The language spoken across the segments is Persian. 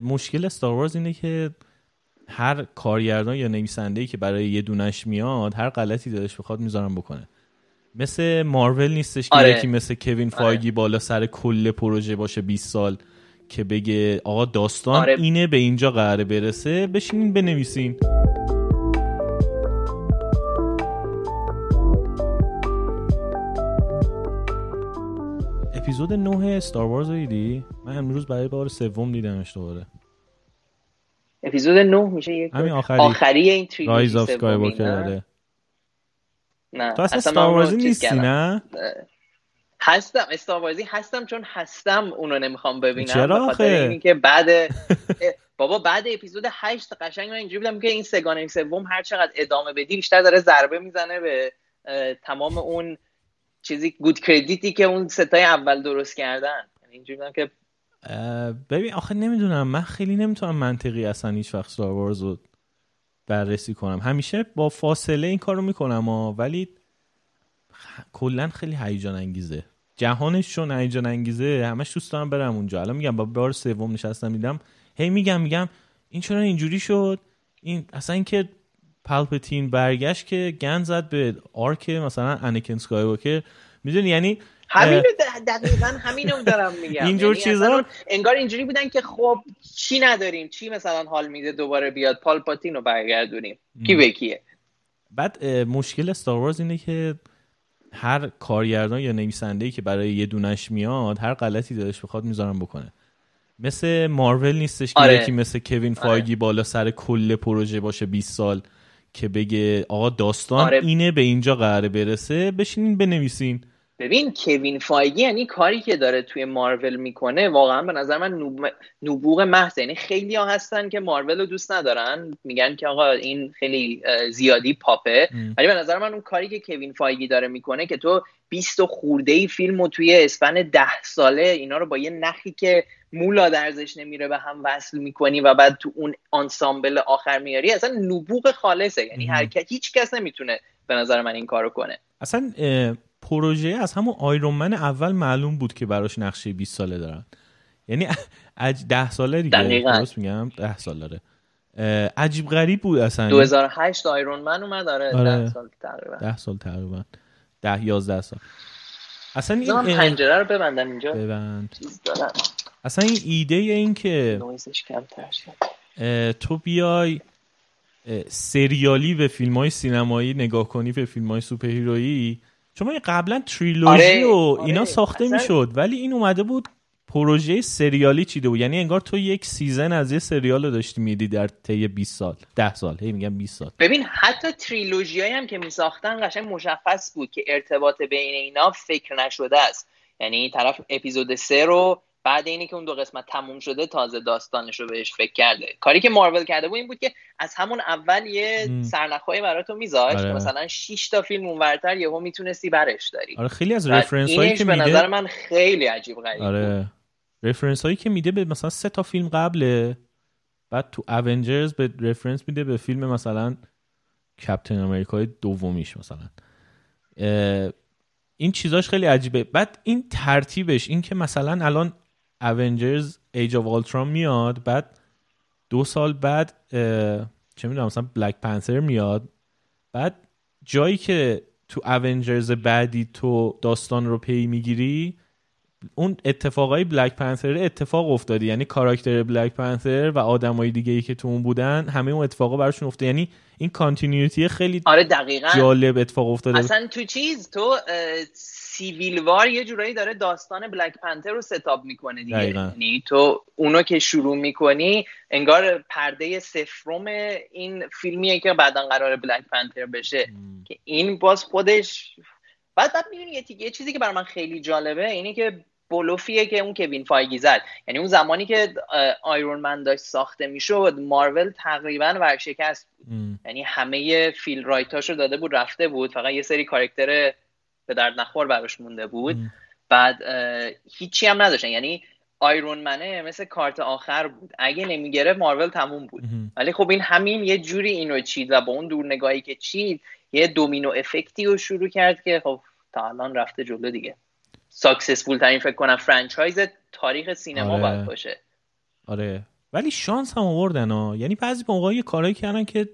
مشکل استار وارز اینه که هر کارگردان یا نویسنده که برای یه دونش میاد هر غلطی دلش بخواد می‌ذارم بکنه مثل مارول نیستش که آره. یکی مثل کوین فایگی بالا سر کل پروژه باشه 20 سال که بگه آقا داستان آره. اینه به اینجا قراره برسه بشینین بنویسین اپیزود 9 Star Wars رو دیدی من امروز برای بار سوم دیدمش دوباره اپیزود 9 میشه یک همین آخری. آخری این trilogy Rise of سومی، Skywalker نه؟ نه تو اصلا Star Wars ی نیستی. نه هستم Star Wars ی هستم چون هستم اونو نمی‌خوام ببینم چرا آخه؟ اینی که بعد بابا بعد اپیزود 8 قشنگ من اینجوری بودم که این سه‌گانه سوم هر چقدر ادامه بدی بیشتر داره ضربه می‌زنه به تمام اون چیزی گود کردیتی که اون ستای اول درست کردن. یعنی اینجوری که ببین آخه نمی‌دونم. من خیلی نمی‌تونم منطقی اصلا هیچ وقت رو بررسی کنم. همیشه با فاصله این کارو می‌کنم ها ولی کلا خیلی هیجان انگیزه. جهانش چون هیجان انگیزه همش دوست دارم برم اونجا. الان میگم با بار سوم نشستم دیدم هی میگم میگم این چرا اینجوری شد؟ این اصلا اینکه پالپتین برگشت که گن زد به آرک مثلا انیکن اسکایواکر می‌دونی؟ یعنی همینو د- دقیقا همینو دارم میگم. اینجور یعنی چیزا؟ انگار اینجوری بودن که خب چی نداریم؟ چی مثلا حال میده دوباره بیاد؟ پالپاتین رو برگردونیم. کی به کیه؟ بعد مشکل استار وارز اینه که هر کارگردان یا نویسنده که برای یه دونش میاد هر غلطی دلش بخواد می‌ذارم بکنه. مثل مارول نیستش که آره. یکی مثل کوین فایگی بالا سر کل پروژه باشه 20 سال. که بگه آقا داستان آره. اینه به اینجا قراره برسه بشینین بنویسین ببین کوین فایگی یعنی کاری که داره توی مارول می‌کنه واقعا به نظر من نبوغ محض. یعنی خیلی ها هستن که مارول رو دوست ندارن. میگن که آقا این خیلی زیادی پاپه. ولی به نظر من اون کاری که کوین فایگی داره می‌کنه که تو 20 و خورده ای فیلم و توی span ده ساله اینا رو با یه نخی که مولا درزش نمیره به هم وصل می‌کنی و بعد تو اون آنسامبل آخر میاری اصلا نبوغ خالصه. یعنی. هر هیچ کس نمی‌تونه به نظر من این کارو کنه. اصلا پروژه از همون آیرون من اول معلوم بود که براش نقشه 20 ساله دارن. یعنی اج... ده ساله دیگه. درست میگم؟ ده سال داره. عجیب غریب بود اصلا. 2008 آیرون من اومد آره, آره. ده سال تقریبا. ده سال تقریبا. ده یازده سال. اصلا این اه، پنجره رو ببندم اینجا. ببند. چیز دارم. اصلا این ایده این که نویزش کمتر شد. تو بیای سریالی به فیلم های سینمایی نگاه کنی به فیلم های superhero یی چون من قبلا تریلوژی آره، و آره. اینا ساخته اصلا- می‌شد ولی این اومده بود پروژه سریالی چیده بود. یعنی انگار تو یک season از یه سریال رو داشتی میدی در طی 20 سال 10 سال. هی میگم 20 سال. ببین حتی تریلوژی هم که میساختن قشنگ مشخص بود که ارتباط بین اینا فکر نشده است. یعنی طرف اپیزود سه رو بعد اینی که اون دو قسمت تموم شده تازه داستانش رو بهش فکر کرده. کاری که مارول کرده بود این بود که از همون اول یه. سرنخهایی براتون میذاشت آره. مثلا 6 تا فیلم اونورتر یهو می‌تونستی برش داری. آره خیلی از رفرنس هایی که به میده نظر من خیلی عجیب غریب آره. رفرنس هایی که میده به مثلا سه تا فیلم قبله. بعد تو اونجرز به رفرنس میده به فیلم مثلا کپتن امریکای دومیش مثلا. این چیزاش خیلی عجیبه. بعد این ترتیبش این که مثلا الان Avengers Age of Ultron میاد بعد دو سال بعد چه می‌دونم مثلا Black Panther میاد. بعد جایی که تو Avengers بعدی تو داستان رو پی می‌گیری اون اتفاقای Black Panther اتفاق افتاده. یعنی کاراکتر Black Panther و آدمای دیگه ای که تو اون بودن همه اون اتفاقا براشون افتاده. یعنی این continuity خیلی آره دقیقا. جالب اتفاق افتاده. اصلا تو چیز تو Civil War یه جورایی داره داستان Black Panther رو set up می‌کنه دیگه. یعنی تو اونو که شروع می‌کنی انگار پرده صفرم این فیلمیه که بعدا قرار Black Panther بشه مم. که این باز خودش بعد بعد می‌دونی یه, یه چیزی که برای من خیلی جالبه اینه که بلوفیه که اون کوین فایگی زد یعنی اون زمانی که آیرون من داشت ساخته می‌شد مارول تقریبا ورشکست مم. یعنی همه فیل رایتاشو داده بود رفته بود فقط یه سری کاراکتر به درد نخور براش مونده بود. بعد هیچی هم نداشتن. یعنی آیرون منه مثل کارت آخر بود. اگه نمی‌گرفت مارول تموم بود. ولی خب این همین یه جوری اینو چید و با اون دور نگاهی که چید یه دومینو افکتی رو شروع کرد که خب تا الان رفته جلو دیگه. successful ترین فکر کنم franchise تاریخ سینما آره. باید باشه. آره. ولی شانس هم آوردن ها. یعنی بعضی موقع یه کارایی کردن که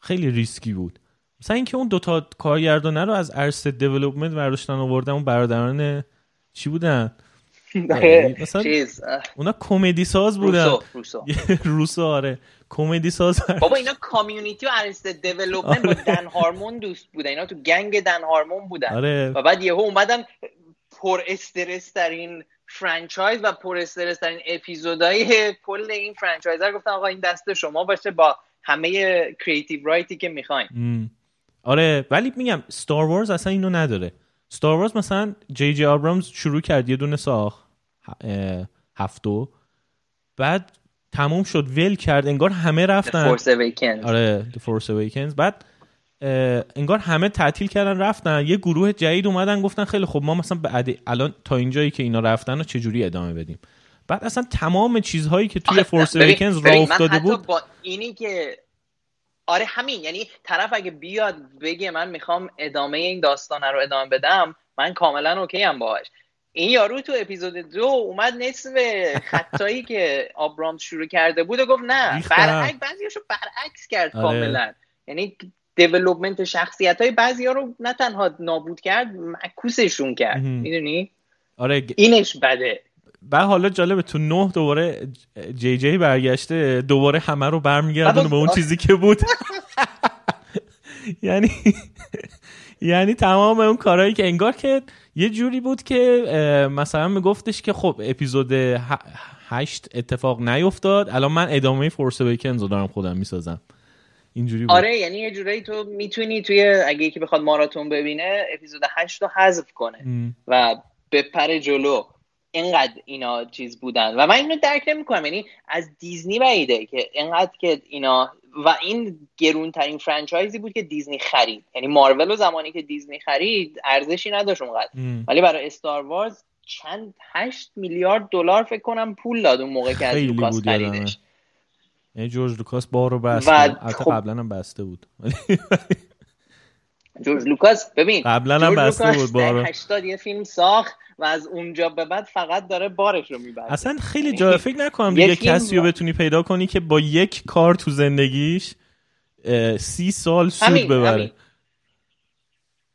خیلی ریسکی بود. مثلا اینکه اون دوتا کارگردانه رو از Arrested Development برداشتن آوردن اون برادران چی بودن؟ مثلا اونا کمدی ساز بودن. روسو. روسو آره. کمدی ساز بابا اینا Community و Arrested Development با دن هارمون دوست بودن. اینا تو gang دن هارمون بودن. آره. و بعد یهو اومدن پر استرس ترین franchise و پر استرس ترین اپیزودهای کل این franchise رو گفتن آقا این دست شما باشه با همه creative right ی که می‌خواین. آره ولی میگم Star Wars اصلا اینو نداره. Star Wars مثلا جی جی آبرامز شروع کرد یه دونه ساخت هفتو. بعد تموم شد ول کرد انگار همه رفتن. آره The Force Awakens. بعد انگار همه تعطیل کردن رفتن. یه گروه جدید اومدن گفتن خیلی خب ما مثلا بعد الان تا اینجایی که اینا رفتن رو چجوری ادامه بدیم؟ بعد اصلا تمام چیزهایی که توی فورس اویکنز ببین، راه افتاده بود با اینی که آره همین یعنی طرف اگه بیاد بگه من می‌خوام ادامه این داستانه رو ادامه بدم من کاملا اوکی هم باهاش این یارو تو اپیزود دو اومد نصف خطایی که آبرام شروع کرده بود و گفت نه. برعکس بعضیاشو برعکس کرد آره. کاملا یعنی دیولوپمنت شخصیت های بعضی ها رو نه تنها نابود کرد معکوسشون کرد. می‌دونی آره اینش بده بعد حالا جالبه تو نه دوباره جی جی برگشته دوباره همه رو برمیگردونه به اون چیزی که بود. یعنی یعنی تمام اون کارهایی که انگار که یه جوری بود که مثلا میگفتش که خب اپیزود هشت اتفاق نیفتاد الان من ادامه فورس اویکنز رو دارم خودم می‌سازم. اینجوری بود. آره یعنی یه جورایی تو می‌تونی توی اگه یکی بخواد ماراتون ببینه اپیزود 8 رو حذف کنه م. و بپره جلو. اینقدر اینا چیز بودن. و من اینو درک نمی‌کنم. یعنی از دیزنی بعیده که اینقدر که اینا و این گرونترین franchise ی بود که دیزنی خرید. یعنی مارول و زمانی که دیزنی خرید ارزشی نداشت اونقدر. ولی برای Star Wars چند هشت میلیارد دلار فکر کنم پول داد اون موقع که از لوکاس. خریدش. یعنی جورج لوکاس بارو بسته. و البته خب- قبلا هم بسته بود. جورج لوکاس ببین قبلا هم بسته بود بارو دهه 80 یه فیلم ساخت. و از اونجا به بعد فقط داره بارش رو می‌بره. اصلا خیلی جالب فکر نکنم دیگه کسی رو بتونی پیدا کنی که با یک کار تو زندگیش سی سال سود همین، ببره. همین.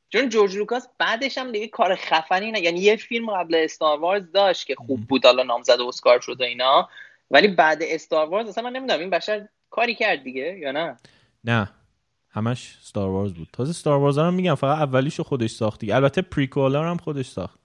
چون جورج لوکاس بعدش هم دیگه کار خفنی نه. یعنی یه فیلم قبل Star Wars داشت که خوب بود حالا نامزد اسکار شد و اینا. ولی بعد استار وارز اصلا من نمی‌دونم این بشر کاری کرد دیگه یا نه؟ نه. همش ستار وارز بود. تازه ستار وارز هم میگم فقط اولیشو خودش ساخت دیگه. البته پریکولا هم خودش ساخت.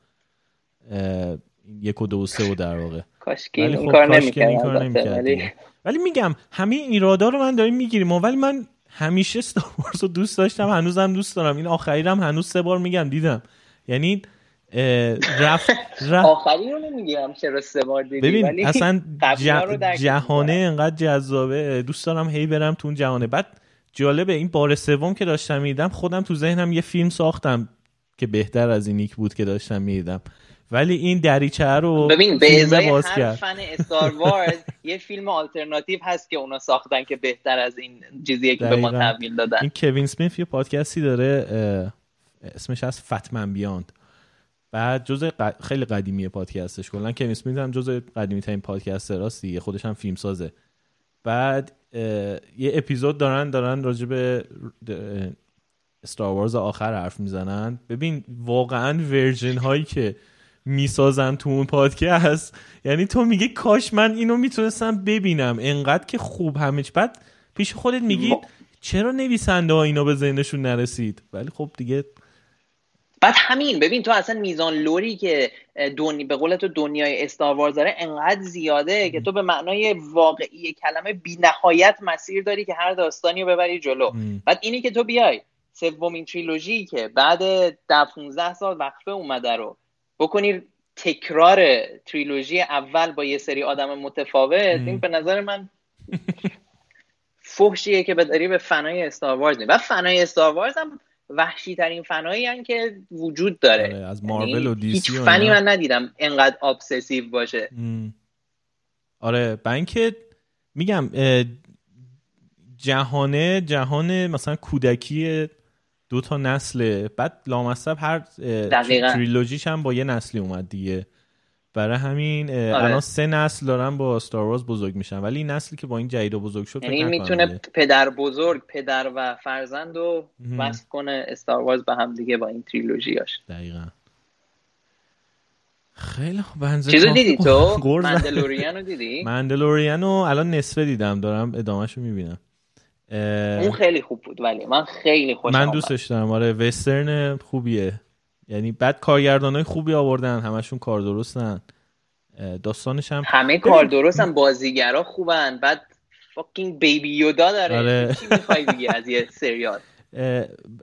یک و دو و سه و در واقع. کاش که ولی این خب این نمی‌کرد کار نمی‌کرد ولی میگم همه ایرادا رو من داریم می‌گیریم. ولی من همیشه ستار وارز رو دوست داشتم هنوزم دوست دارم. این آخری هم هنوز سه بار میگم دیدم. یعنی رفت رفت آخری رو نمیگم چرا سه بار دیدی؟ ببین ولی اصلا ج- جهانه. انقدر جذابه. دوست دارم هی برم تو اون جهانه. بعد جالبه این بار سوم که داشتم می‌دیدم خودم تو ذهنم یه فیلم ساختم. که بهتر از اینیک بود که داشتم می‌دیدم. ولی این دریچه رو ببین به ازای باز هر کرد. فن استار وارز یه فیلم آلترناتیو هست که اونا ساختن که بهتر از این چیزیه که به ما. تحویل دادن. این کوین سمیث یه پادکستی داره اسمش از فتمن بیاند بعد جز خیلی قدیمی پادکستش. کلا کوین سمیث هم جز قدیمی ترین پادکست راست دیگه خودش هم فیلم سازه بعد اه، یه اپیزود دارن دارن راجع به استار وارز آخر حرف می‌زنن. ببین واقعا ورژن هایی که می‌سازن تو اون پادکست یعنی تو میگه کاش من اینو می‌تونستم ببینم. انقدر که خوب همه بعد پیش خودت میگی ما- چرا نویسنده ها اینا به ذهنشون نرسید؟ ولی خب دیگه بعد همین ببین تو اصلا میزان لوری که دنی به قول تو دنیای استار وارز داره انقدر زیاده که تو به معنای واقعی کلمه بی نهایت مسیر داری که هر داستانی رو ببری جلو. بعد اینی که تو بیای. سومین تریلوژی که بعد ده 15 سال وقفه اومده رو بکنی تکرار تریلوژی اول با یه سری آدم متفاوت. این به نظر من فحشیه که داری به فنای استار وارز میدی و فنای استار وارز هم وحشی ترین فنایی هن که وجود داره آره، از یعنی مارول و دی هیچ فنی. من ندیدم انقدر ابسسیو باشه. آره اینکه میگم جهانه جهان مثلا کودکی دو تا نسله بعد لامصب هر. تریلوژیش هم با یه نسلی اومد دیگه برای همین آره. الان سه نسل دارن با ستار وارز بزرگ میشن ولی این نسلی که با این جدید بزرگ شد یعنی می‌تونه. پدر بزرگ پدر و فرزند رو. وصل کنه استار وارز به هم دیگه با این تریلوژیاش دقیقا خیلی خوب چیزو دیدی تو. مندلوریان رو دیدی مندلورین رو الان نصفه دیدم دارم ادامهش رو می‌بینم اون خیلی خوب بود ولی من خیلی خوشم من آمد. دوستش دارم آره وسترن خوبیه. یعنی بعد کارگردان های خوبی آوردن همشون کار درستن. داستانش هم همه کار درستن بازیگرا خوبن. بعد فاکینگ بیبی یودا داره. آره. چی می‌خوای دیگه از یه سریال؟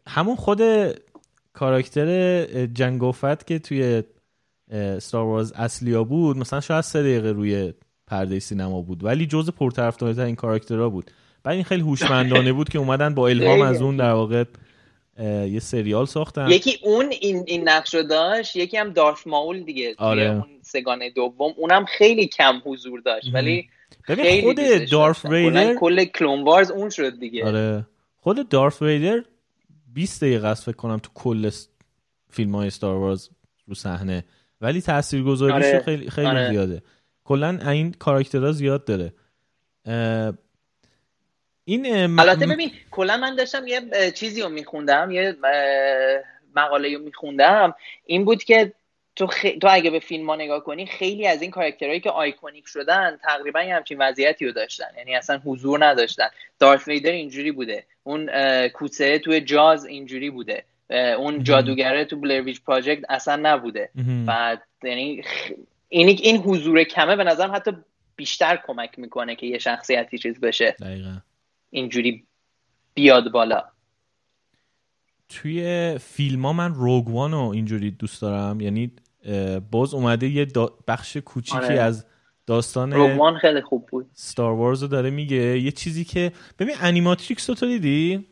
همون خود کاراکتر جنگوفت که توی ستار وارز اصلیا بود مثلا شاید سه دقیقه روی پرده سینما بود. ولی جز پرطرفدارترین این کاراکترها بود. بعد این خیلی هوشمندانه بود که اومدن با الهام. از اون در واقع یه سریال ساختن یکی اون این این نقش رو داشت یکی هم دارث ماول دیگه آره. اون سگانه دوم اونم خیلی کم حضور داشت. ولی ببین خود دارف ریدر کل کلون وارز اون شد دیگه آره خود دارف ویدر 20 دقیقه است فکر کنم تو کل فیلم های ستار وارز رو صحنه ولی تاثیرگذاریش آره. خیلی خیلی آره. زیاده کلا این کاراکترها زیاد داره این البته ببین کلا من داشتم یه چیزی رو میخوندم یه مقاله رو میخوندم. این بود که تو, خ... تو اگه به فیلم ها نگاه کنی خیلی از این کاراکترهایی که آیکونیک شدن تقریبا یه همچین وضعیتی رو داشتن. یعنی اصلا حضور نداشتن. دارت ویدر اینجوری بوده. اون کوسه توی جاز اینجوری بوده. اون جادوگره تو بلرویچ پراجکت اصلا نبوده. بعد یعنی خ... این این حضور کمه به نظرم حتی بیشتر کمک می‌کنه که یه شخصیتی چیز بشه. دقیقا. اینجوری بیاد بالا. توی فیلم ها من روگوان رو اینجوری دوست دارم. یعنی باز اومده یه بخش کوچیکی آره. از داستان رومان خیلی خوب بود. ستار وارز رو داره میگه. یه چیزی که ببین انیماتریکس رو تو دیدی؟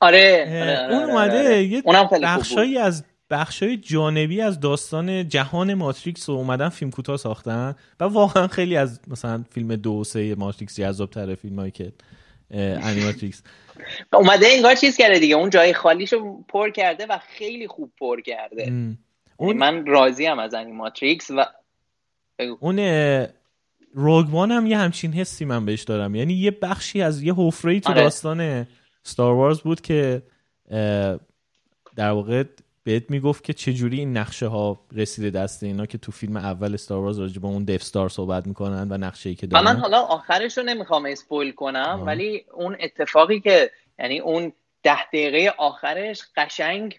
آره, اه، آره, آره اون آره، اومده آره. یه خوب بود. بخشایی از بخشای جانبی از داستان جهان ماتریکس رو اومدن فیلم کوتاه ساختن و واقعا خیلی از مثلا فیلم دو و سه ماتریکس جذاب تره فیلم هایی که انیماتریکس اومده انگار چیز کرده دیگه اون جای خالیشو پر کرده و خیلی خوب پر کرده. یعنی اون من راضی هم از Animatrix و اون Rogue One هم یه همچین حسی من بهش دارم یعنی یه بخشی از یه حفره تو آره. داستان Star Wars بود که در واقع بهت می‌گفت که چجوری این نقشه ها رسیده دست اینا که تو فیلم اول Star Wars راجع به اون Death Star صحبت می‌کنن و نقشه ای که دارن من حالا آخرش رو نمی‌خوام اسپویل کنم آه. ولی اون اتفاقی که یعنی اون ده دقیقه آخرش قشنگ.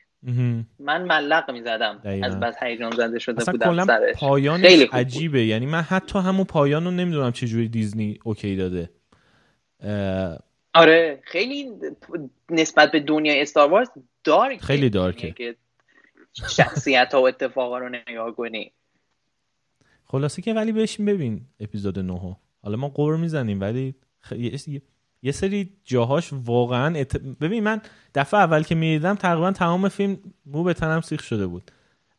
من ملق می‌زدم. از بس هیجان زده شده اصلا بودم کلا سرش بود. عجیبه یعنی من حتی همون پایان رو نمی‌دونم چجوری دیزنی اوکی داده اه، آره خیلی نسبت به دنیای استار وارز دارک خیلی دارکه. که شخصیت ها و اتفاقا رو نگاه کنی. خلاصه که ولی بشین ببین اپیزود 9 حالا ما قور می‌زنیم ولی خ... یه... سری جاهاش واقعا ات... ببین من دفعه اول که می‌دیدم تقریبا تمام فیلم مو به تنم سیخ شده بود.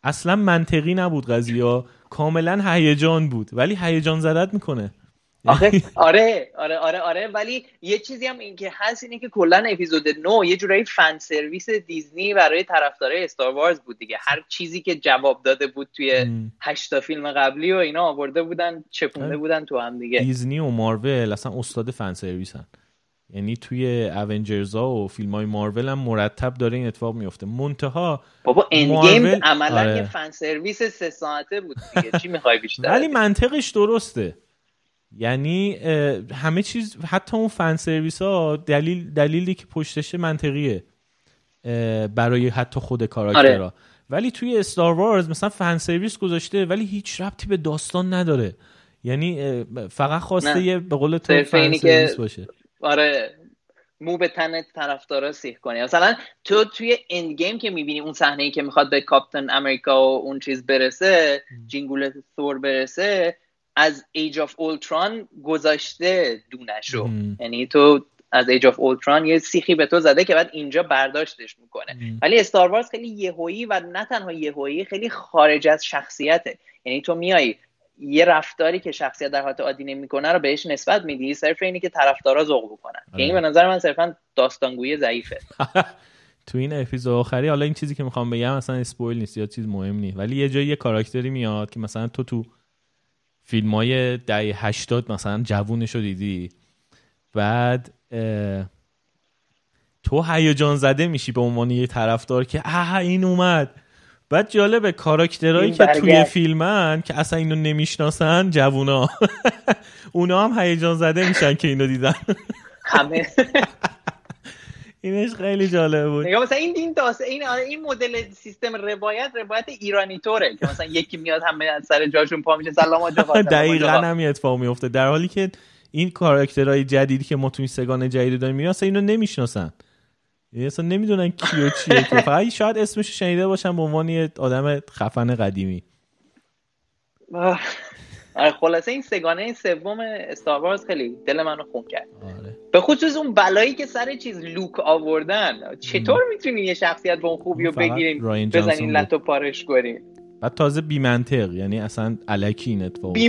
اصلا منطقی نبود قضیه کاملا هیجان بود ولی هیجان زدت می‌کنه. آخه آره آره آره آره ولی یه چیزی هم این که هست اینه که کلا اپیزود 9 یه جورایی فن سرویس دیزنی برای طرفدارای استار وارز بود دیگه. هر چیزی که جواب داده بود توی. هشتا فیلم قبلی و اینا آورده بودن چپونده آره. بودن تو هم دیگه. دیزنی و مارول اصلا استاد fan service ن. یعنی توی Avengers ا و فیلم های مارول هم مرتب داره این اتفاق میفته منتها بابا End Marvel- Game عملا آره. یه فن سرویس سه ساعته بود دیگه. چی می‌خوای بیشتر؟ ولی منطقش درسته. یعنی همه چیز حتی اون fan service ها دلیل دلیلی که پشتشه منطقیه برای حتی خود کاراکترها. آره. ولی توی Star Wars مثلا fan service گذاشته ولی هیچ ربطی به داستان نداره. یعنی فقط خواسته. یه به قول تو fan service باشه. آره مو به تن طرفدارا سیخ کنی. مثلا تو توی Endgame که می‌بینی اون صحنه ای که می‌خواد به کاپتن امریکا و اون چیز برسه جینگول ثور برسه از Age of Ultron گذاشته دونشو. یعنی تو از Age of Ultron یه سیخی به تو زده که بعد اینجا برداشتش می‌کنه مم. ولی Star Wars خیلی یهویی و نه تنها یهویی خیلی خارج از شخصیته یعنی تو میای یه رفتاری که شخصیت در حالت عادی نمی‌کنه رو بهش نسبت میدی صرف اینی که طرفدارا ذوق بکنن آره. یعنی به نظر من صرفا داستانگویی ضعیفه تو این اپیزود آخری حالا این چیزی که می‌خوام بگم اصلا spoil نیست یا چیز مهم نیست ولی یه جایی یه کاراکتری میاد که مثلا تو تو فیلم های دهه هشتاد مثلا جوونش رو دیدی. بعد تو هیجان زده میشی به عنوان یه طرفدار که اه این اومد. بعد جالبه کاراکترهایی که توی فیلمن که اصلا اینو نمی‌شناسن جوونا. اونا هم هیجان زده میشن که اینو دیدن. همه. اینش خیلی جالب بود. نگاه مثلا این داست این آره، این مدل سیستم روایت روایت ایرانی طوره که مثلا یکی میاد همه از سر جاشون پا میشه. سلام آقا دقیقاً هم اتفاق میفته در حالی که این کاراکترهای جدیدی که ما تو این سگان جدید داریم میرن اصلا اینو نمی‌شناسن. یعنی اصلا نمی‌دونن کی و چیه که. فقط شاید اسمش شنیده باشن به عنوان یه آدم خفن قدیمی. خلاصه این سگانه سوم استار خیلی دل منو خون کرد. آره. به خصوص اون بلایی که سر چیز لوک آوردن. چطور می‌تونی یه شخصیت با اون خوبی رو بگیریم بزنین لطو پارش کنیم؟ بعد تازه بی منطق یعنی اصلا الکی این اتفاق بی